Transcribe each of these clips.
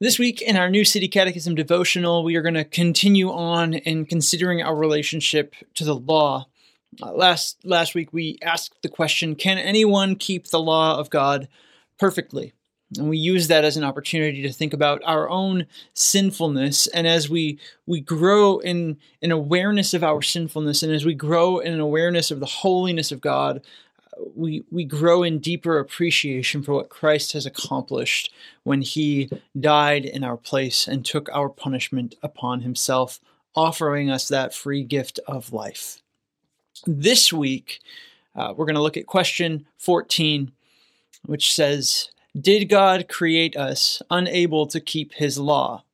This week in our New City Catechism devotional, we are going to continue on in considering our relationship to the law. Uh, last last week we asked the question, can anyone keep the law of God perfectly? And we use that as an opportunity to think about our own sinfulness. And as we we grow in an awareness of our sinfulness, and as we grow in an awareness of the holiness of God, we we grow in deeper appreciation for what Christ has accomplished when he died in our place and took our punishment upon himself offering us that free gift of life. This week uh, we're going to look at question 14 which says did God create us unable to keep his law?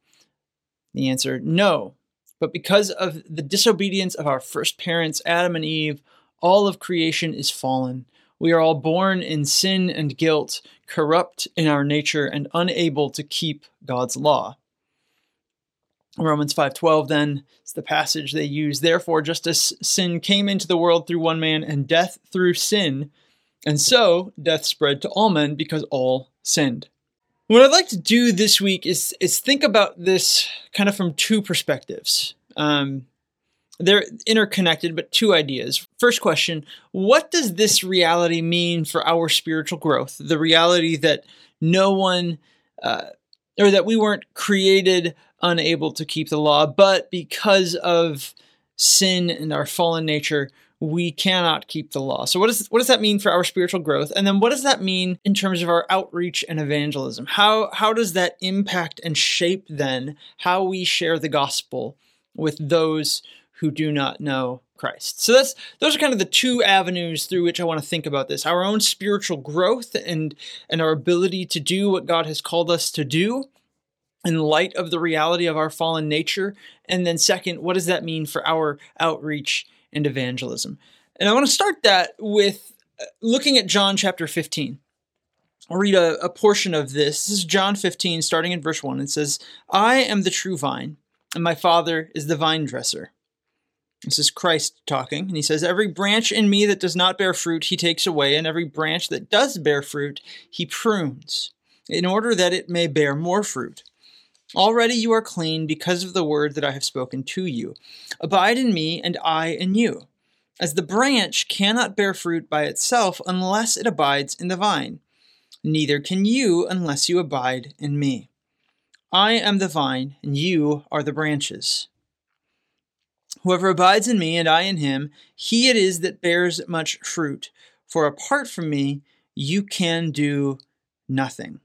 The answer no. But because of the disobedience of our first parents, Adam and Eve, all of creation is fallen. We are all born in sin and guilt, corrupt in our nature and unable to keep God's law. Romans 5:12 then is the passage they use. Therefore just as sin came into the world through one man and death through sin, and so death spread to all men because all sinned. What I'd like to do this week is is think about this kind of from two perspectives. Um, they're interconnected, but two ideas. First question What does this reality mean for our spiritual growth? The reality that no one, uh, or that we weren't created unable to keep the law, but because of sin and our fallen nature, we cannot keep the law. So what does what does that mean for our spiritual growth? And then what does that mean in terms of our outreach and evangelism? How how does that impact and shape then how we share the gospel with those who do not know Christ. So that's those are kind of the two avenues through which I want to think about this. Our own spiritual growth and and our ability to do what God has called us to do in light of the reality of our fallen nature. And then second, what does that mean for our outreach and evangelism? And I want to start that with uh, looking at John chapter 15. I'll read a, a portion of this. This is John 15, starting in verse 1. It says, I am the true vine, and my Father is the vine dresser. This is Christ talking, and he says, Every branch in me that does not bear fruit, he takes away, and every branch that does bear fruit, he prunes, in order that it may bear more fruit. Already you are clean because of the word that I have spoken to you. Abide in me, and I in you. As the branch cannot bear fruit by itself unless it abides in the vine, neither can you unless you abide in me. I am the vine, and you are the branches. Whoever abides in me and I in him, he it is that bears much fruit. For apart from me, you can do nothing.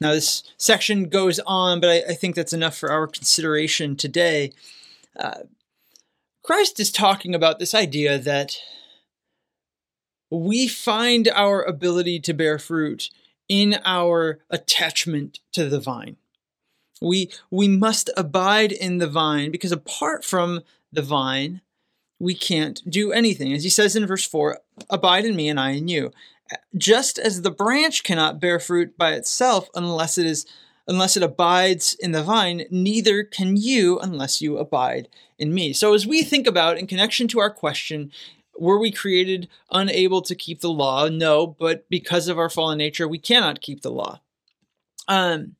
Now, this section goes on, but I, I think that's enough for our consideration today. Uh, Christ is talking about this idea that we find our ability to bear fruit in our attachment to the vine. We, we must abide in the vine because apart from the vine, we can't do anything. As he says in verse 4 Abide in me and I in you. Just as the branch cannot bear fruit by itself unless it is unless it abides in the vine, neither can you unless you abide in me. So as we think about in connection to our question, were we created unable to keep the law? No, but because of our fallen nature, we cannot keep the law. Um,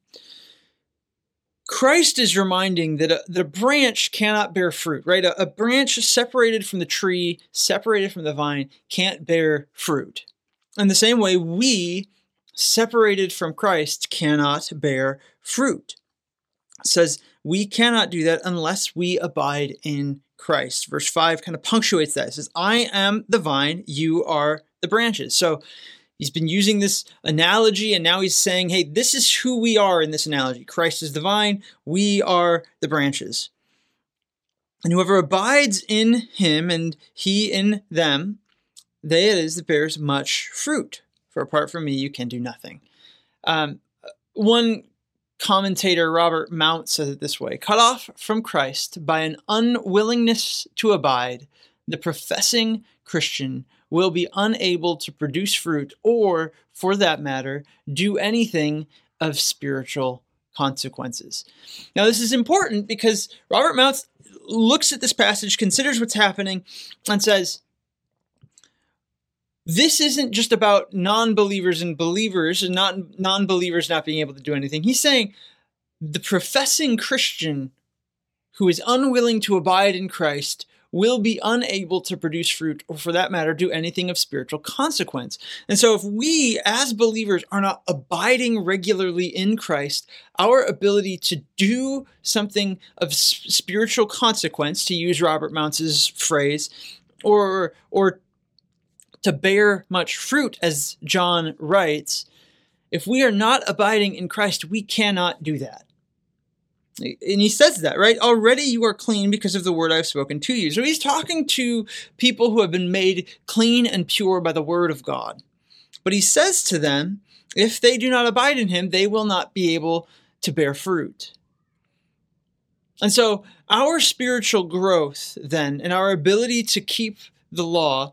Christ is reminding that a, branch cannot bear fruit, right? A, a branch separated from the tree, separated from the vine, can't bear fruit. In the same way, we, separated from Christ, cannot bear fruit. It says we cannot do that unless we abide in Christ. Verse 5 kind of punctuates that. It says, I am the vine, you are the branches. So He's been using this analogy, and now he's saying, hey, this is who we are in this analogy. Christ is the vine, we are the branches. And whoever abides in him and he in them, they it is that bears much fruit. For apart from me, you can do nothing. Um, one commentator, Robert Mounce, says it this way Cut off from Christ by an unwillingness to abide, the professing Christian will be unable to produce fruit or, for that matter, do anything of spiritual consequences. Now, this is important because Robert Mounce looks at this passage, considers what's happening, and says, this isn't just about non-believers and believers and not non-believers not being able to do anything. He's saying the professing Christian who is unwilling to abide in Christ will be unable to produce fruit or for that matter do anything of spiritual consequence. And so if we as believers are not abiding regularly in Christ, our ability to do something of spiritual consequence to use Robert Mounce's phrase or or to bear much fruit, as John writes, if we are not abiding in Christ, we cannot do that. And he says that, right? Already you are clean because of the word I've spoken to you. So he's talking to people who have been made clean and pure by the word of God. But he says to them, if they do not abide in him, they will not be able to bear fruit. And so our spiritual growth, then, and our ability to keep the law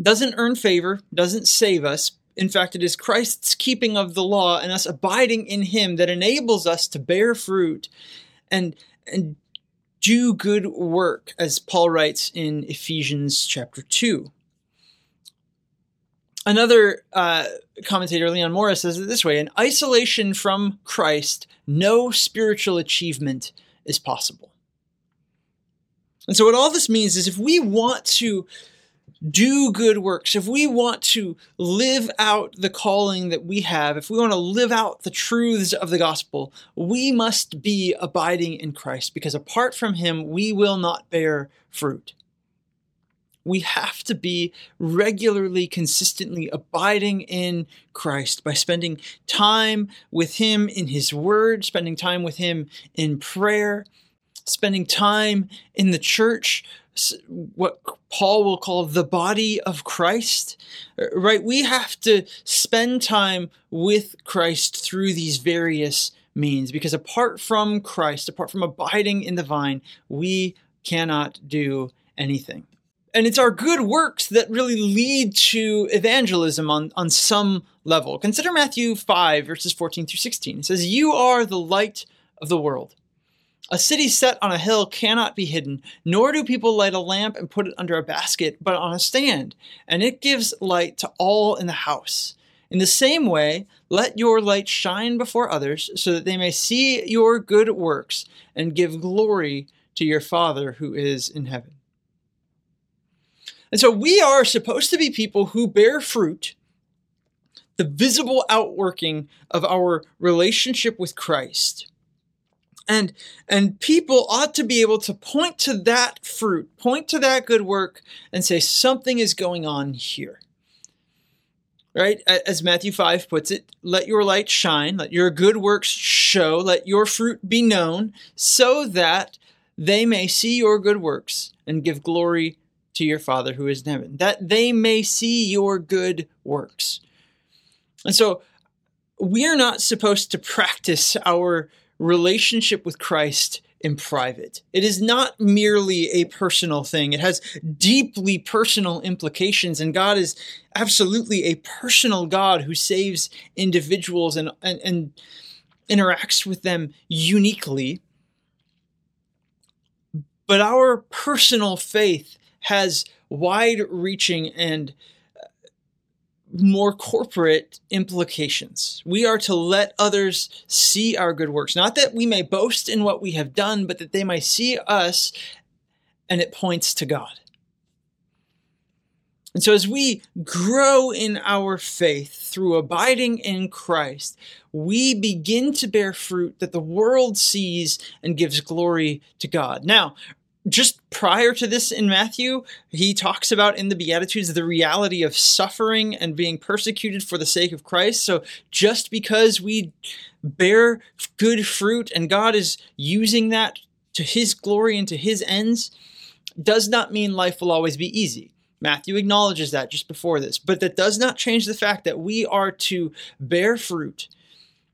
doesn't earn favor, doesn't save us. In fact, it is Christ's keeping of the law and us abiding in him that enables us to bear fruit and and do good work, as Paul writes in Ephesians chapter 2. Another uh, commentator, Leon Morris, says it this way In isolation from Christ, no spiritual achievement is possible. And so, what all this means is if we want to do good works, if we want to live out the calling that we have, if we want to live out the truths of the gospel, we must be abiding in Christ because apart from him, we will not bear fruit. We have to be regularly, consistently abiding in Christ by spending time with Him in His Word, spending time with Him in prayer, spending time in the church, what Paul will call the body of Christ, uh, right? We have to spend time with Christ through these various means because apart from Christ, apart from abiding in the vine, we cannot do anything. And it's our good works that really lead to evangelism on, on some level. Consider Matthew 5, verses 14 through 16. It says, You are the light of the world. A city set on a hill cannot be hidden, nor do people light a lamp and put it under a basket, but on a stand, and it gives light to all in the house. In the same way, let your light shine before others, so that they may see your good works and give glory to your Father who is in heaven. And so we are supposed to be people who bear fruit, the visible outworking of our relationship with Christ and and people ought to be able to point to that fruit point to that good work and say something is going on here. Right? As matthew 5 puts it let your light shine let your good works show let your fruit be known so that they may see your good works and give glory to your father who is in heaven. That they may see your good works. And so we're not supposed to practice our relationship with Christ in private. It is not merely a personal thing. It has deeply personal implications, and God is absolutely a personal God who saves individuals and, and, and interacts with them uniquely. But our personal faith has wide reaching and more corporate implications. We are to let others see our good works, not that we may boast in what we have done, but that they may see us and it points to God. And so, as we grow in our faith through abiding in Christ, we begin to bear fruit that the world sees and gives glory to God. Now, just prior to this in Matthew, he talks about in the Beatitudes the reality of suffering and being persecuted for the sake of Christ. So just because we bear good fruit and God is using that to his glory and to his ends, does not mean life will always be easy. Matthew acknowledges that just before this, but that does not change the fact that we are to bear fruit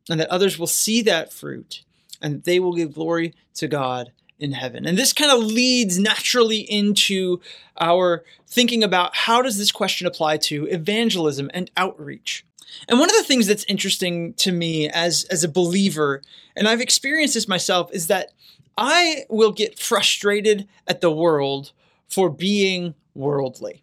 and that others will see that fruit and they will give glory to God in heaven. And this kind of leads naturally into our thinking about how does this question apply to evangelism and outreach. And one of the things that's interesting to me as as a believer, and I've experienced this myself, is that I will get frustrated at the world for being worldly.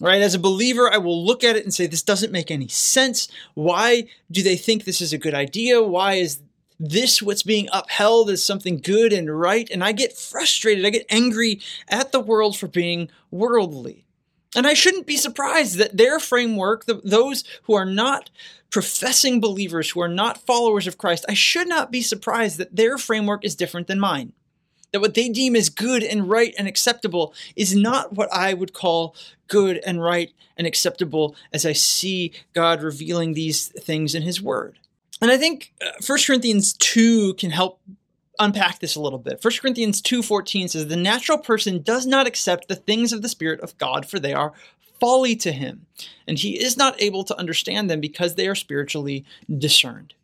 Right? As a believer, I will look at it and say, this doesn't make any sense. Why do they think this is a good idea? Why is this what's being upheld as something good and right? And I get frustrated. I get angry at the world for being worldly. And I shouldn't be surprised that their framework, the, those who are not professing believers, who are not followers of Christ, I should not be surprised that their framework is different than mine that what they deem as good and right and acceptable is not what I would call good and right and acceptable as I see God revealing these things in His Word. And I think uh, 1 Corinthians 2 can help unpack this a little bit. 1 Corinthians 2:14 says the natural person does not accept the things of the spirit of God for they are folly to him and he is not able to understand them because they are spiritually discerned.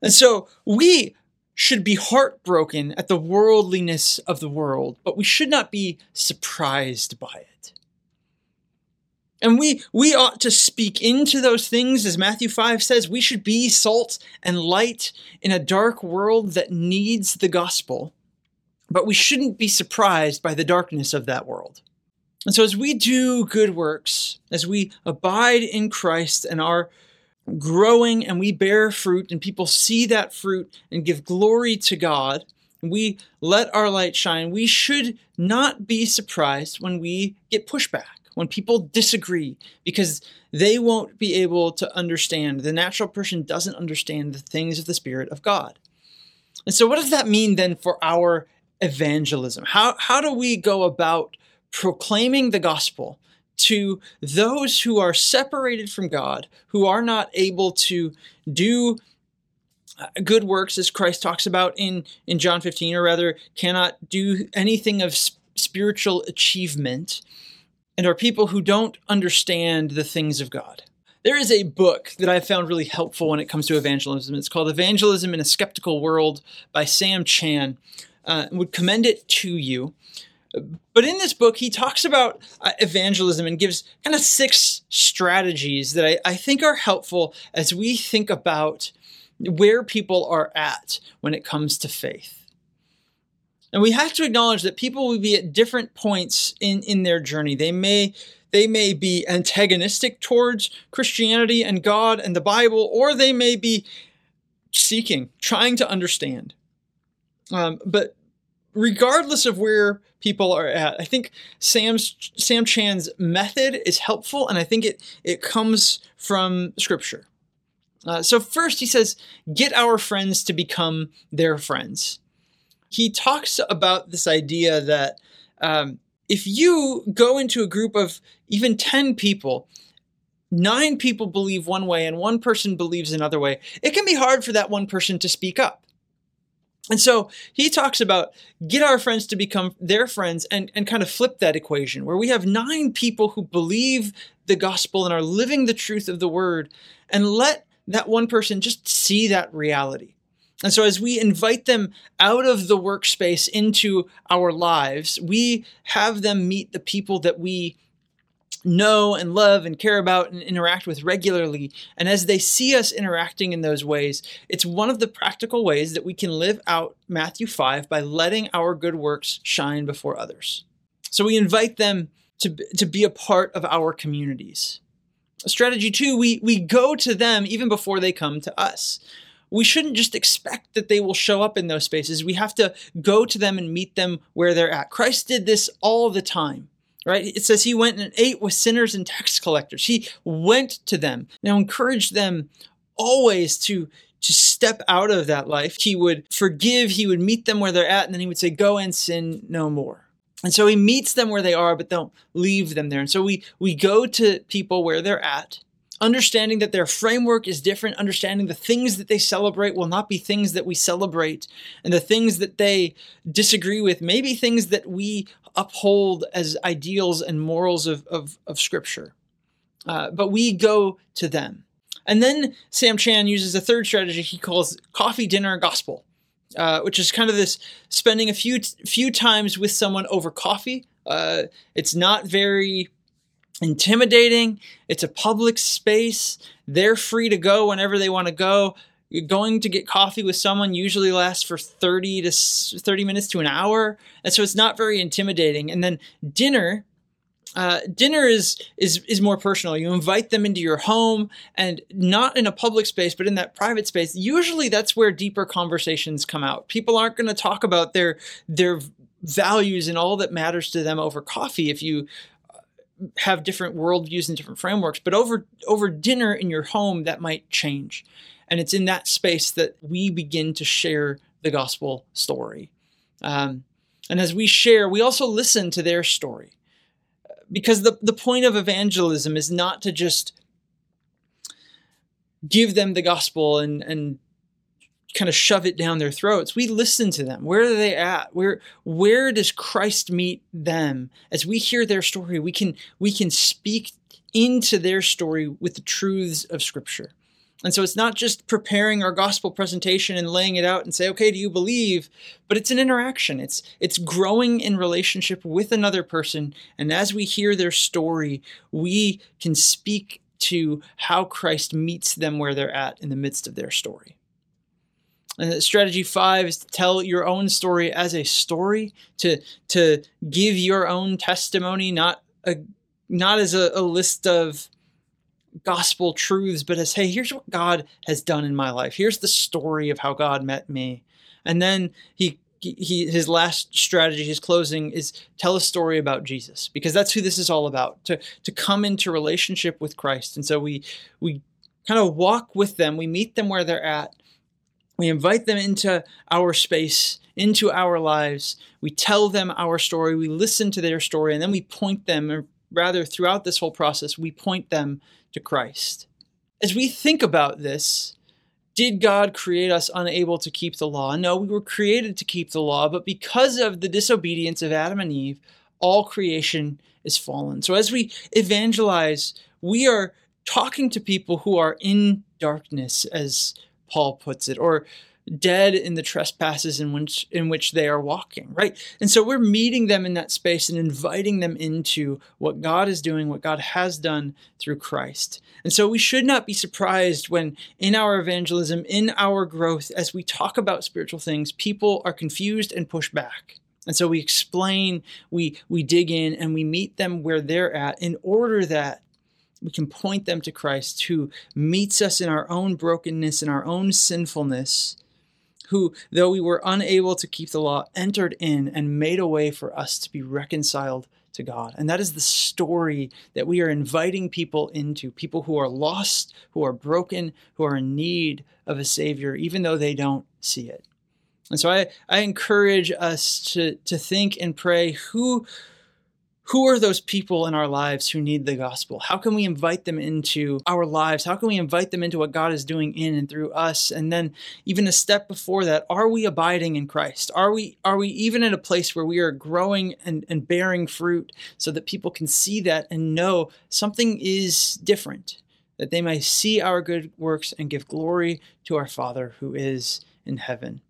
And so we should be heartbroken at the worldliness of the world, but we should not be surprised by it. And we, we ought to speak into those things, as Matthew 5 says, we should be salt and light in a dark world that needs the gospel, but we shouldn't be surprised by the darkness of that world. And so, as we do good works, as we abide in Christ and are growing and we bear fruit and people see that fruit and give glory to God, we let our light shine, we should not be surprised when we get pushback, when people disagree, because they won't be able to understand. The natural person doesn't understand the things of the Spirit of God. And so, what does that mean then for our evangelism? How, how do we go about proclaiming the gospel to those who are separated from God, who are not able to do uh, good works as Christ talks about in, in John 15, or rather cannot do anything of spiritual achievement, and are people who don't understand the things of God. There is a book that I found really helpful when it comes to evangelism. It's called Evangelism in a Skeptical World by Sam Chan. Uh, would commend it to you. But in this book, he talks about uh, evangelism and gives kind of six strategies that I, I think are helpful as we think about where people are at when it comes to faith. And we have to acknowledge that people will be at different points in, in their journey. They may they may be antagonistic towards Christianity and God and the Bible, or they may be seeking, trying to understand. Um, but regardless of where people are at, I think Sam's Sam Chan's method is helpful, and I think it it comes from Scripture. Uh, so first, he says, "Get our friends to become their friends." He talks about this idea that um, if you go into a group of even ten people. Nine people believe one way and one person believes another way. It can be hard for that one person to speak up and so he talks about get our friends to become their friends and, and kind of flip that equation where we have nine people who believe the gospel and are living the truth of the word and let that one person just see that reality. And so as we invite them out of the workspace into our lives, we have them meet the people that we know and love and care about and interact with regularly. And as they see us interacting in those ways, it's one of the practical ways that we can live out Matthew 5 by letting our good works shine before others. So we invite them to, to be a part of our communities. Strategy two, we, we go to them even before they come to us. We shouldn't just expect that they will show up in those spaces. We have to go to them and meet them where they're at. Christ did this all the time right? It says he went and ate with sinners and tax collectors. He went to them. Now encourage them always to to step out of that life. He would forgive, he would meet them where they're at, and then he would say, Go and sin no more. And so he meets them where they are, but don't leave them there. And so we we go to people where they're at, understanding that their framework is different, understanding the things that they celebrate will not be things that we celebrate, and the things that they disagree with may be things that we uphold as ideals and morals of, of, of Scripture. Uh, but we go to them. And then Sam Chan uses a third strategy he calls coffee, dinner, and gospel, uh, which is kind of this spending a few few times with someone over coffee. Uh, it's not very intimidating. It's a public space. They're free to go whenever they want to go You're going to get coffee with someone usually lasts for 30 to 30 minutes to an hour and so it's not very intimidating and then dinner Uh, dinner is is is more personal. You invite them into your home, and not in a public space, but in that private space. Usually, that's where deeper conversations come out. People aren't going to talk about their their values and all that matters to them over coffee if you have different worldviews and different frameworks. But over over dinner in your home, that might change, and it's in that space that we begin to share the gospel story. Um, and as we share, we also listen to their story because the, the point of evangelism is not to just give them the gospel and, and kind of shove it down their throats. We listen to them. Where are they at? Where where does Christ meet them? As we hear their story, we can we can speak into their story with the truths of Scripture. And so it's not just preparing our gospel presentation and laying it out and say, okay, do you believe? But it's an interaction. It's it's growing in relationship with another person. And as we hear their story, we can speak to how Christ meets them where they're at in the midst of their story. And strategy five is to tell your own story as a story, to to give your own testimony, not a not as a, a list of gospel truths, but as, hey, here's what God has done in my life. Here's the story of how God met me. And then he he his last strategy, his closing is tell a story about Jesus because that's who this is all about to to come into relationship with Christ. And so we we kind of walk with them, we meet them where they're at, we invite them into our space, into our lives. We tell them our story, we listen to their story, and then we point them, or rather, throughout this whole process, we point them to Christ. As we think about this, did God create us unable to keep the law? No, we were created to keep the law, but because of the disobedience of Adam and Eve, all creation is fallen. So as we evangelize, we are talking to people who are in darkness, as Paul puts it, or dead in the trespasses in which in which they are walking right? And so we're meeting them in that space and inviting them into what god is doing what god has done through christ. And so we should not be surprised when in our evangelism in our growth as we talk about spiritual things people are confused and push back. And so we explain we we dig in and we meet them where they're at in order that we can point them to Christ who meets us in our own brokenness and our own sinfulness who, though we were unable to keep the law, entered in and made a way for us to be reconciled to God. And that is the story that we are inviting people into people who are lost, who are broken, who are in need of a Savior, even though they don't see it. And so I, I encourage us to, to think and pray who, who are those people in our lives who need the gospel? How can we invite them into our lives? How can we invite them into what God is doing in and through us? And then even a step before that, are we abiding in Christ? Are we are we even in a place where we are growing and, and bearing fruit so that people can see that and know something is different? That they may see our good works and give glory to our Father who is in heaven.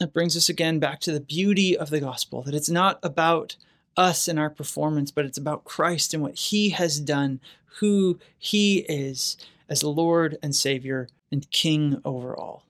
That brings us again back to the beauty of the gospel, that it's not about us and our performance, but it's about Christ and what He has done, who He is as Lord and Savior and King over all.